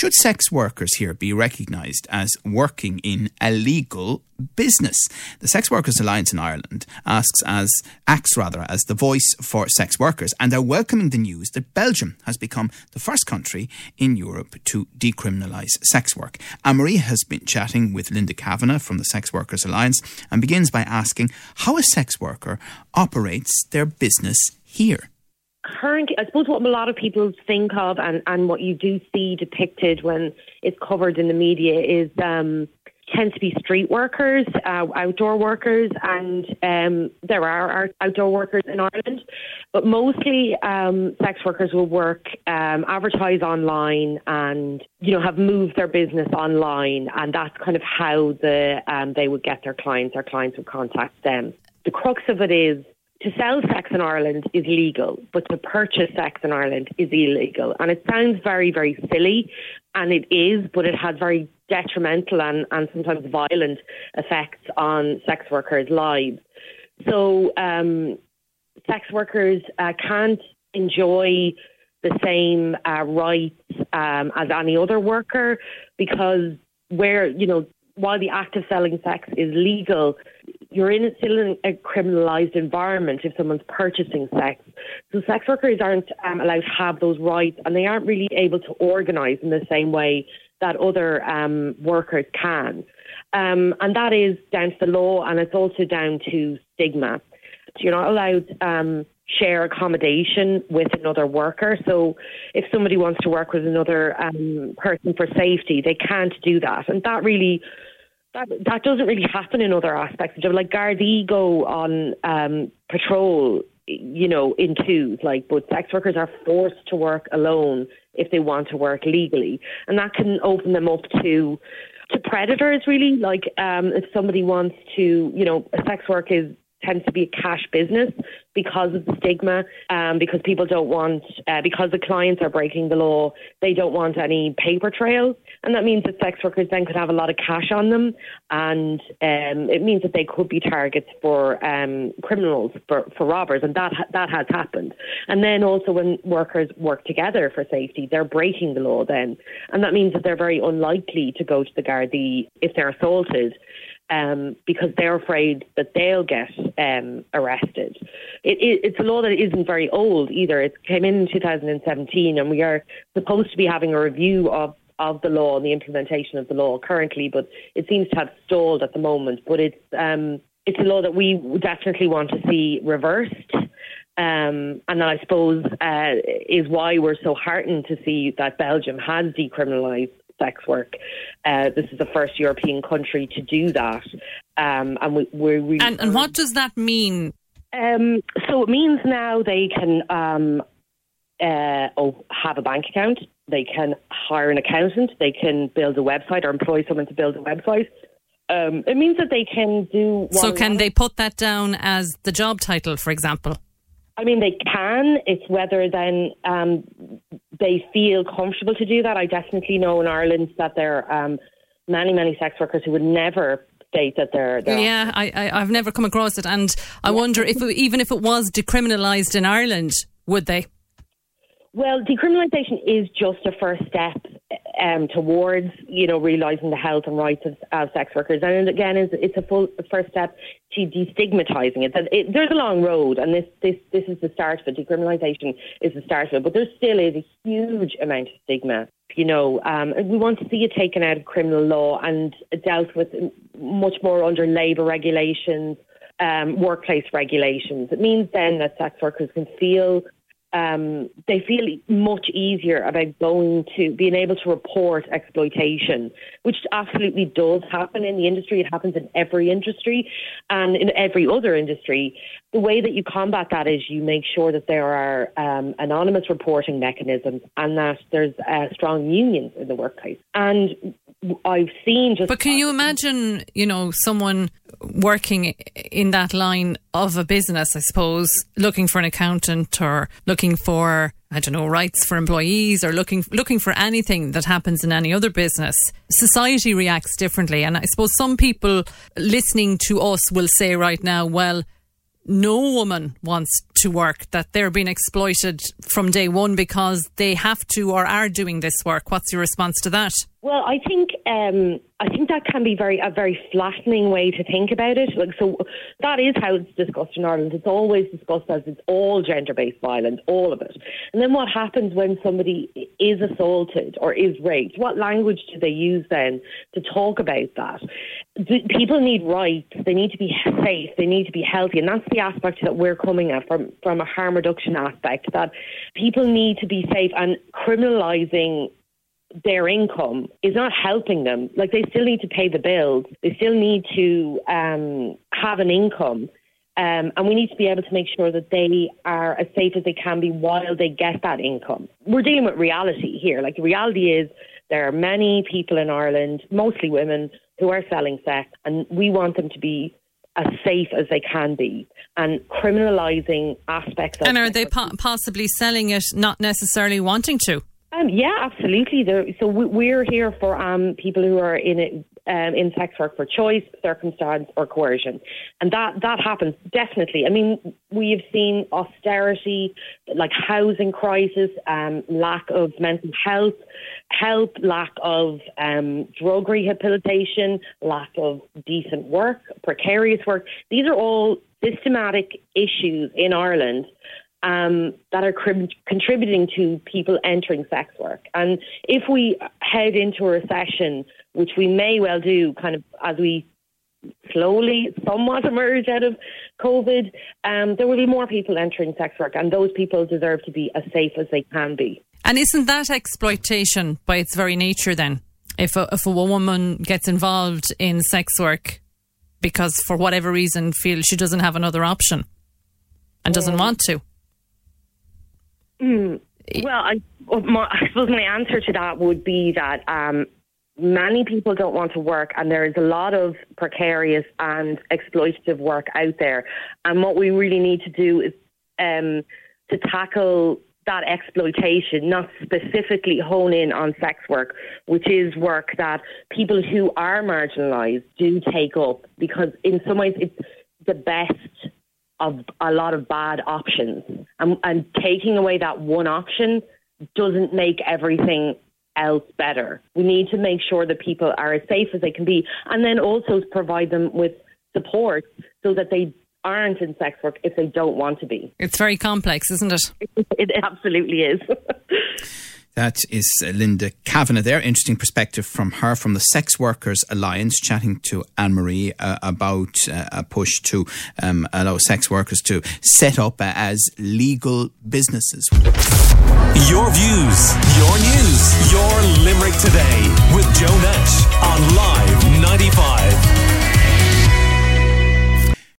Should sex workers here be recognised as working in a legal business? The Sex Workers Alliance in Ireland asks as acts rather as the voice for sex workers, and are welcoming the news that Belgium has become the first country in Europe to decriminalise sex work. Anne Marie has been chatting with Linda Kavanagh from the Sex Workers Alliance and begins by asking how a sex worker operates their business here currently, I suppose what a lot of people think of and, and what you do see depicted when it's covered in the media is um, tend to be street workers, uh, outdoor workers, and um, there are outdoor workers in Ireland, but mostly um, sex workers will work, um, advertise online, and you know have moved their business online, and that's kind of how the um, they would get their clients. Their clients would contact them. The crux of it is to sell sex in Ireland is legal, but to purchase sex in Ireland is illegal. And it sounds very, very silly, and it is, but it has very detrimental and, and sometimes violent effects on sex workers' lives. So, um, sex workers uh, can't enjoy the same uh, rights um, as any other worker because where, you know, while the act of selling sex is legal, you're in still in a criminalised environment if someone's purchasing sex. So sex workers aren't um, allowed to have those rights, and they aren't really able to organise in the same way that other um, workers can. Um, and that is down to the law, and it's also down to stigma. You're not allowed um, share accommodation with another worker. So if somebody wants to work with another um, person for safety, they can't do that, and that really that that doesn't really happen in other aspects of Like Gardaí go on um, patrol, you know, in twos. Like, but sex workers are forced to work alone if they want to work legally, and that can open them up to to predators. Really, like um, if somebody wants to, you know, a sex work is tends to be a cash business because of the stigma, um, because people don't want, uh, because the clients are breaking the law, they don't want any paper trails. And that means that sex workers then could have a lot of cash on them. And um, it means that they could be targets for um, criminals, for, for robbers. And that, that has happened. And then also when workers work together for safety, they're breaking the law then. And that means that they're very unlikely to go to the Gardaí if they're assaulted um, because they're afraid that they'll get um, arrested. It, it, it's a law that isn't very old either. It came in in 2017, and we are supposed to be having a review of of the law and the implementation of the law currently, but it seems to have stalled at the moment. But it's um, it's a law that we definitely want to see reversed. Um, and I suppose uh, is why we're so heartened to see that Belgium has decriminalised sex work. Uh, this is the first European country to do that, um, and we, we're really and, and what does that mean? Um, so it means now they can um, uh, oh, have a bank account, they can hire an accountant, they can build a website or employ someone to build a website. Um, it means that they can do. So, can they put that down as the job title, for example? I mean, they can. It's whether then um, they feel comfortable to do that. I definitely know in Ireland that there are um, many, many sex workers who would never state that they're. they're yeah, I, I, have never come across it, and I yeah. wonder if it, even if it was decriminalised in Ireland, would they? Well, decriminalisation is just a first step um, towards, you know, realising the health and rights of, of sex workers. And again, it's, it's a full first step to destigmatising it. It, there's a long road, and this, this this is the start of it. Decriminalisation is the start of it, but there still is a huge amount of stigma. You know, um, we want to see it taken out of criminal law and dealt with much more under labour regulations, um, workplace regulations. It means then that sex workers can feel um, they feel much easier about going to being able to report exploitation, which absolutely does happen in the industry. It happens in every industry and in every other industry. The way that you combat that is you make sure that there are um, anonymous reporting mechanisms and that there's uh, strong unions in the workplace. And I've seen just. But can you imagine, you know, someone working in that line of a business, I suppose, looking for an accountant or looking for I don't know, rights for employees or looking looking for anything that happens in any other business, society reacts differently. And I suppose some people listening to us will say right now, well, no woman wants to work, that they're being exploited from day one because they have to or are doing this work. What's your response to that? Well, I think um, I think that can be very a very flattening way to think about it. Like, so that is how it's discussed in Ireland. It's always discussed as it's all gender-based violence, all of it. And then what happens when somebody is assaulted or is raped? What language do they use then to talk about that? People need rights. They need to be safe. They need to be healthy, and that's the aspect that we're coming at from from a harm reduction aspect. That people need to be safe and criminalising their income is not helping them. Like they still need to pay the bills. They still need to um, have an income. Um, and we need to be able to make sure that they are as safe as they can be while they get that income. We're dealing with reality here. Like the reality is there are many people in Ireland, mostly women, who are selling sex, and we want them to be as safe as they can be and criminalising aspects of And are they po- possibly selling it not necessarily wanting to? Um, yeah, absolutely. There, so we, are here for um, people who are in it, um, in sex work for choice, circumstance, or coercion, and that that happens definitely. I mean, we have seen austerity, like housing crisis, um, lack of mental health help, lack of um, drug rehabilitation, lack of decent work, precarious work. These are all systematic issues in Ireland um, that are contributing to people entering sex work. And if we head into a recession, which we may well do, kind of as we slowly, somewhat emerge out of COVID, um, there will be more people entering sex work, and those people deserve to be as safe as they can be. And isn't that exploitation by its very nature then? If a, if a woman gets involved in sex work because for whatever reason feels she doesn't have another option and doesn't want to? Mm, well, I, my, I suppose my answer to that would be that um, many people don't want to work, and there is a lot of precarious and exploitative work out there. And what we really need to do is um, to tackle that exploitation, not specifically hone in on sex work, which is work that people who are marginalised do take up because, in some ways, it's the best of a lot of bad options. And, and taking away that one option doesn't make everything else better. We need to make sure that people are as safe as they can be and then also provide them with support so that they aren't in sex work if they don't want to be. It's very complex, isn't it? It absolutely is. That is Linda Kavanagh there. Interesting perspective from her from the Sex Workers Alliance, chatting to Anne Marie uh, about uh, a push to um, allow sex workers to set up uh, as legal businesses. Your views, your news, your Limerick today with Joe Nash on Live 95.